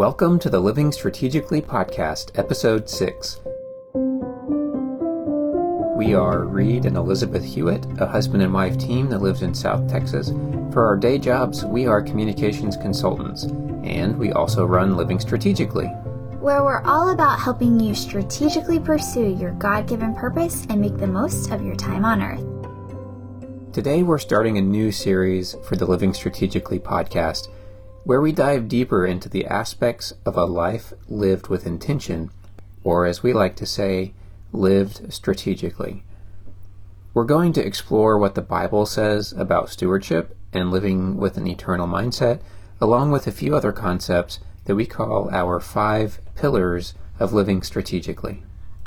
Welcome to the Living Strategically podcast, episode 6. We are Reed and Elizabeth Hewitt, a husband and wife team that lives in South Texas. For our day jobs, we are communications consultants, and we also run Living Strategically, where we're all about helping you strategically pursue your God given purpose and make the most of your time on earth. Today, we're starting a new series for the Living Strategically podcast where we dive deeper into the aspects of a life lived with intention, or as we like to say, lived strategically. We're going to explore what the Bible says about stewardship and living with an eternal mindset, along with a few other concepts that we call our five pillars of living strategically.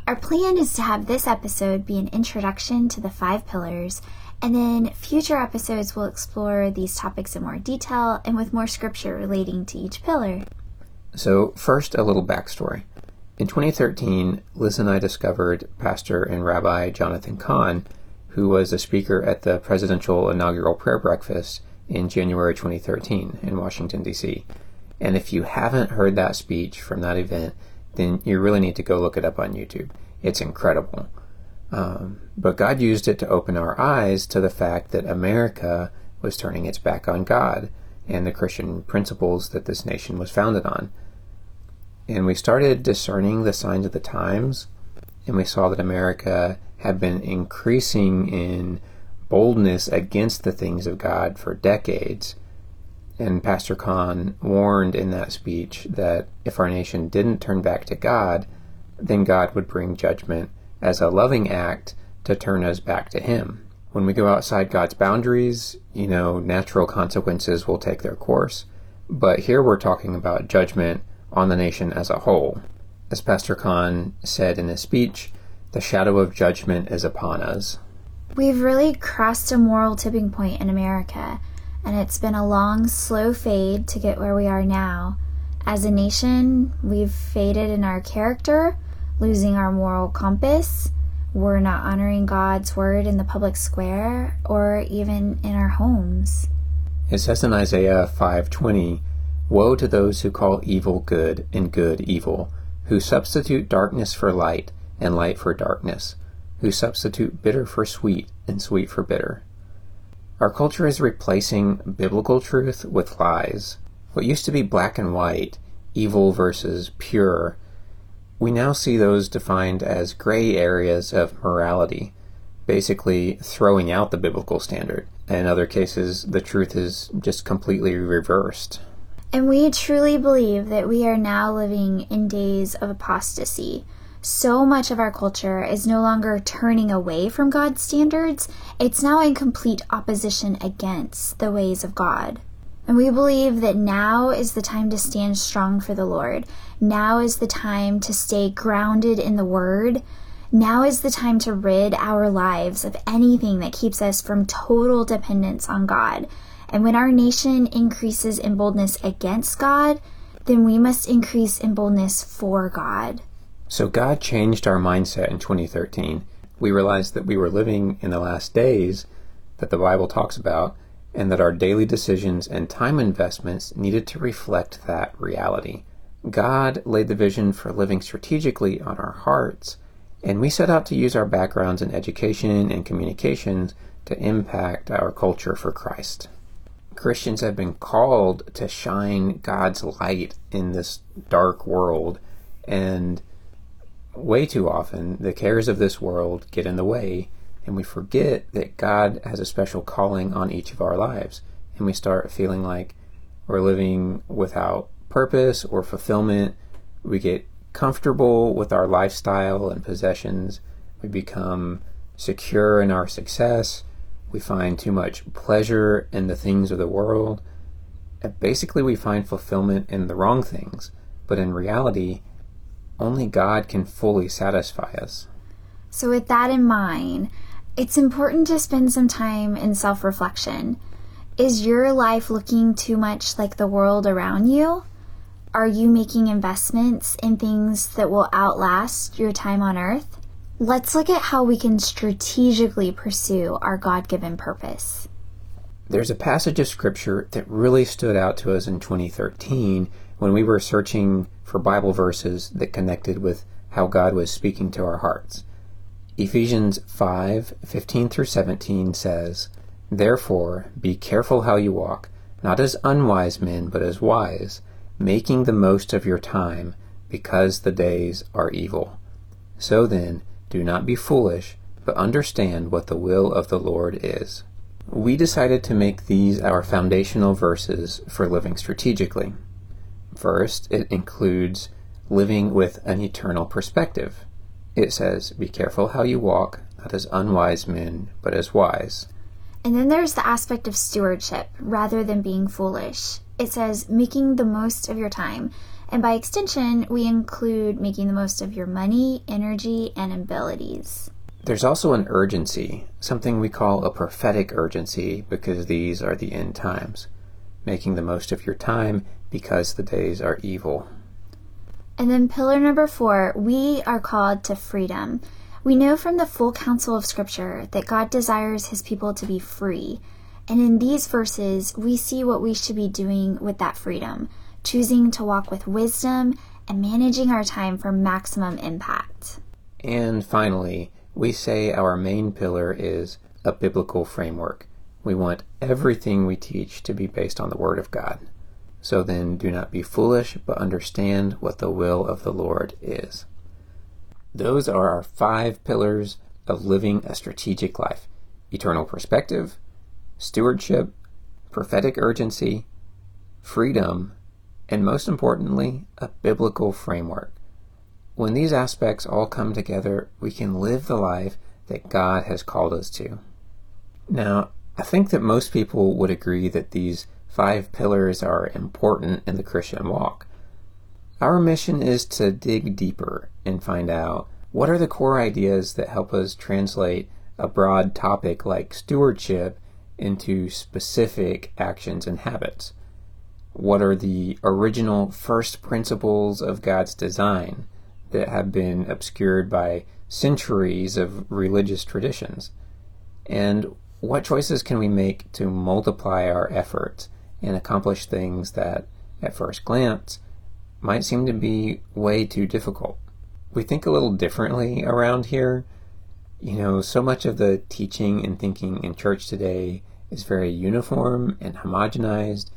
Our plan is to have this episode be an introduction to the five pillars and then future episodes will explore these topics in more detail and with more scripture relating to each pillar. So, first, a little backstory. In 2013, Liz and I discovered Pastor and Rabbi Jonathan Cahn, who was a speaker at the presidential inaugural prayer breakfast in January 2013 in Washington, D.C. And if you haven't heard that speech from that event, then you really need to go look it up on YouTube. It's incredible. Um, but God used it to open our eyes to the fact that America was turning its back on God and the Christian principles that this nation was founded on. And we started discerning the signs of the times, and we saw that America had been increasing in boldness against the things of God for decades. And Pastor Cahn warned in that speech that if our nation didn't turn back to God, then God would bring judgment as a loving act to turn us back to Him. When we go outside God's boundaries, you know, natural consequences will take their course. But here we're talking about judgment on the nation as a whole. As Pastor Cahn said in his speech, the shadow of judgment is upon us. We've really crossed a moral tipping point in America, and it's been a long, slow fade to get where we are now. As a nation, we've faded in our character, losing our moral compass, we're not honoring God's word in the public square or even in our homes. It says in Isaiah 5:20, "Woe to those who call evil good and good evil, who substitute darkness for light and light for darkness, who substitute bitter for sweet and sweet for bitter." Our culture is replacing biblical truth with lies. What used to be black and white, evil versus pure, we now see those defined as gray areas of morality, basically throwing out the biblical standard. In other cases, the truth is just completely reversed. And we truly believe that we are now living in days of apostasy. So much of our culture is no longer turning away from God's standards, it's now in complete opposition against the ways of God. And we believe that now is the time to stand strong for the Lord. Now is the time to stay grounded in the Word. Now is the time to rid our lives of anything that keeps us from total dependence on God. And when our nation increases in boldness against God, then we must increase in boldness for God. So God changed our mindset in 2013. We realized that we were living in the last days that the Bible talks about and that our daily decisions and time investments needed to reflect that reality. God laid the vision for living strategically on our hearts, and we set out to use our backgrounds in education and communications to impact our culture for Christ. Christians have been called to shine God's light in this dark world, and way too often the cares of this world get in the way and we forget that God has a special calling on each of our lives. And we start feeling like we're living without purpose or fulfillment. We get comfortable with our lifestyle and possessions. We become secure in our success. We find too much pleasure in the things of the world. And basically, we find fulfillment in the wrong things. But in reality, only God can fully satisfy us. So, with that in mind, it's important to spend some time in self reflection. Is your life looking too much like the world around you? Are you making investments in things that will outlast your time on earth? Let's look at how we can strategically pursue our God given purpose. There's a passage of scripture that really stood out to us in 2013 when we were searching for Bible verses that connected with how God was speaking to our hearts. Ephesians 5 15 through 17 says, Therefore, be careful how you walk, not as unwise men, but as wise, making the most of your time, because the days are evil. So then, do not be foolish, but understand what the will of the Lord is. We decided to make these our foundational verses for living strategically. First, it includes living with an eternal perspective. It says, Be careful how you walk, not as unwise men, but as wise. And then there's the aspect of stewardship rather than being foolish. It says, making the most of your time. And by extension, we include making the most of your money, energy, and abilities. There's also an urgency, something we call a prophetic urgency, because these are the end times. Making the most of your time because the days are evil. And then pillar number four, we are called to freedom. We know from the full counsel of Scripture that God desires his people to be free. And in these verses, we see what we should be doing with that freedom, choosing to walk with wisdom and managing our time for maximum impact. And finally, we say our main pillar is a biblical framework. We want everything we teach to be based on the Word of God. So then, do not be foolish, but understand what the will of the Lord is. Those are our five pillars of living a strategic life eternal perspective, stewardship, prophetic urgency, freedom, and most importantly, a biblical framework. When these aspects all come together, we can live the life that God has called us to. Now, I think that most people would agree that these Five pillars are important in the Christian walk. Our mission is to dig deeper and find out what are the core ideas that help us translate a broad topic like stewardship into specific actions and habits. What are the original first principles of God's design that have been obscured by centuries of religious traditions? And what choices can we make to multiply our efforts and accomplish things that, at first glance, might seem to be way too difficult. We think a little differently around here. You know, so much of the teaching and thinking in church today is very uniform and homogenized,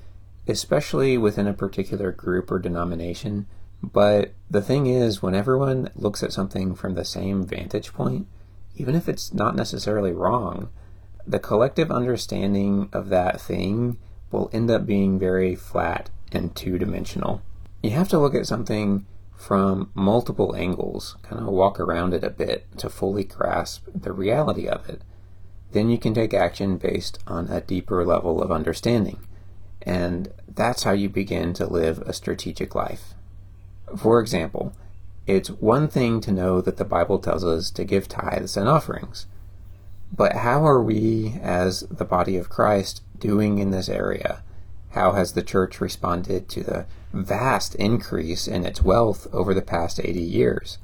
especially within a particular group or denomination. But the thing is, when everyone looks at something from the same vantage point, even if it's not necessarily wrong, the collective understanding of that thing will end up being very flat and two dimensional. You have to look at something from multiple angles, kind of walk around it a bit to fully grasp the reality of it. Then you can take action based on a deeper level of understanding. And that's how you begin to live a strategic life. For example, it's one thing to know that the Bible tells us to give tithes and offerings. But how are we, as the body of Christ, doing in this area? How has the church responded to the vast increase in its wealth over the past 80 years?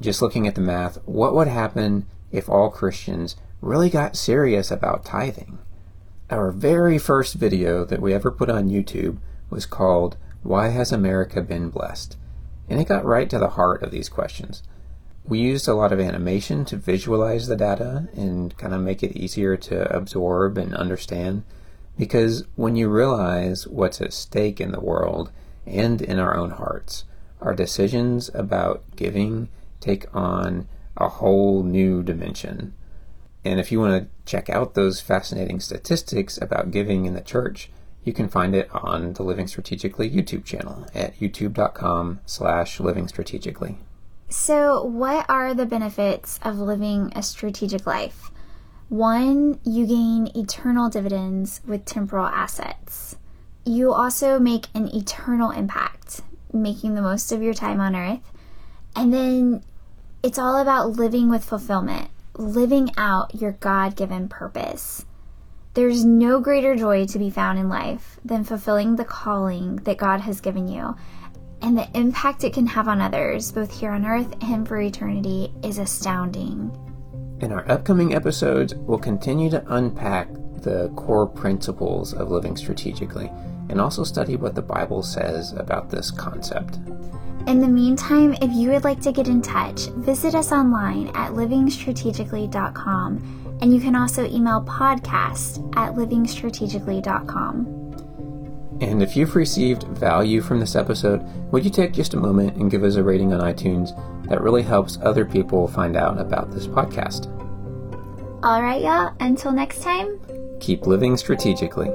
Just looking at the math, what would happen if all Christians really got serious about tithing? Our very first video that we ever put on YouTube was called Why Has America Been Blessed? And it got right to the heart of these questions. We used a lot of animation to visualize the data and kind of make it easier to absorb and understand. Because when you realize what's at stake in the world and in our own hearts, our decisions about giving take on a whole new dimension. And if you want to check out those fascinating statistics about giving in the church, you can find it on the Living Strategically YouTube channel at youtube.com slash living strategically. So, what are the benefits of living a strategic life? One, you gain eternal dividends with temporal assets. You also make an eternal impact, making the most of your time on earth. And then it's all about living with fulfillment, living out your God given purpose. There's no greater joy to be found in life than fulfilling the calling that God has given you and the impact it can have on others, both here on earth and for eternity, is astounding. In our upcoming episodes, we'll continue to unpack the core principles of living strategically and also study what the Bible says about this concept. In the meantime, if you would like to get in touch, visit us online at livingstrategically.com and you can also email podcast at livingstrategically.com. And if you've received value from this episode, would you take just a moment and give us a rating on iTunes? That really helps other people find out about this podcast. All right, y'all. Until next time, keep living strategically.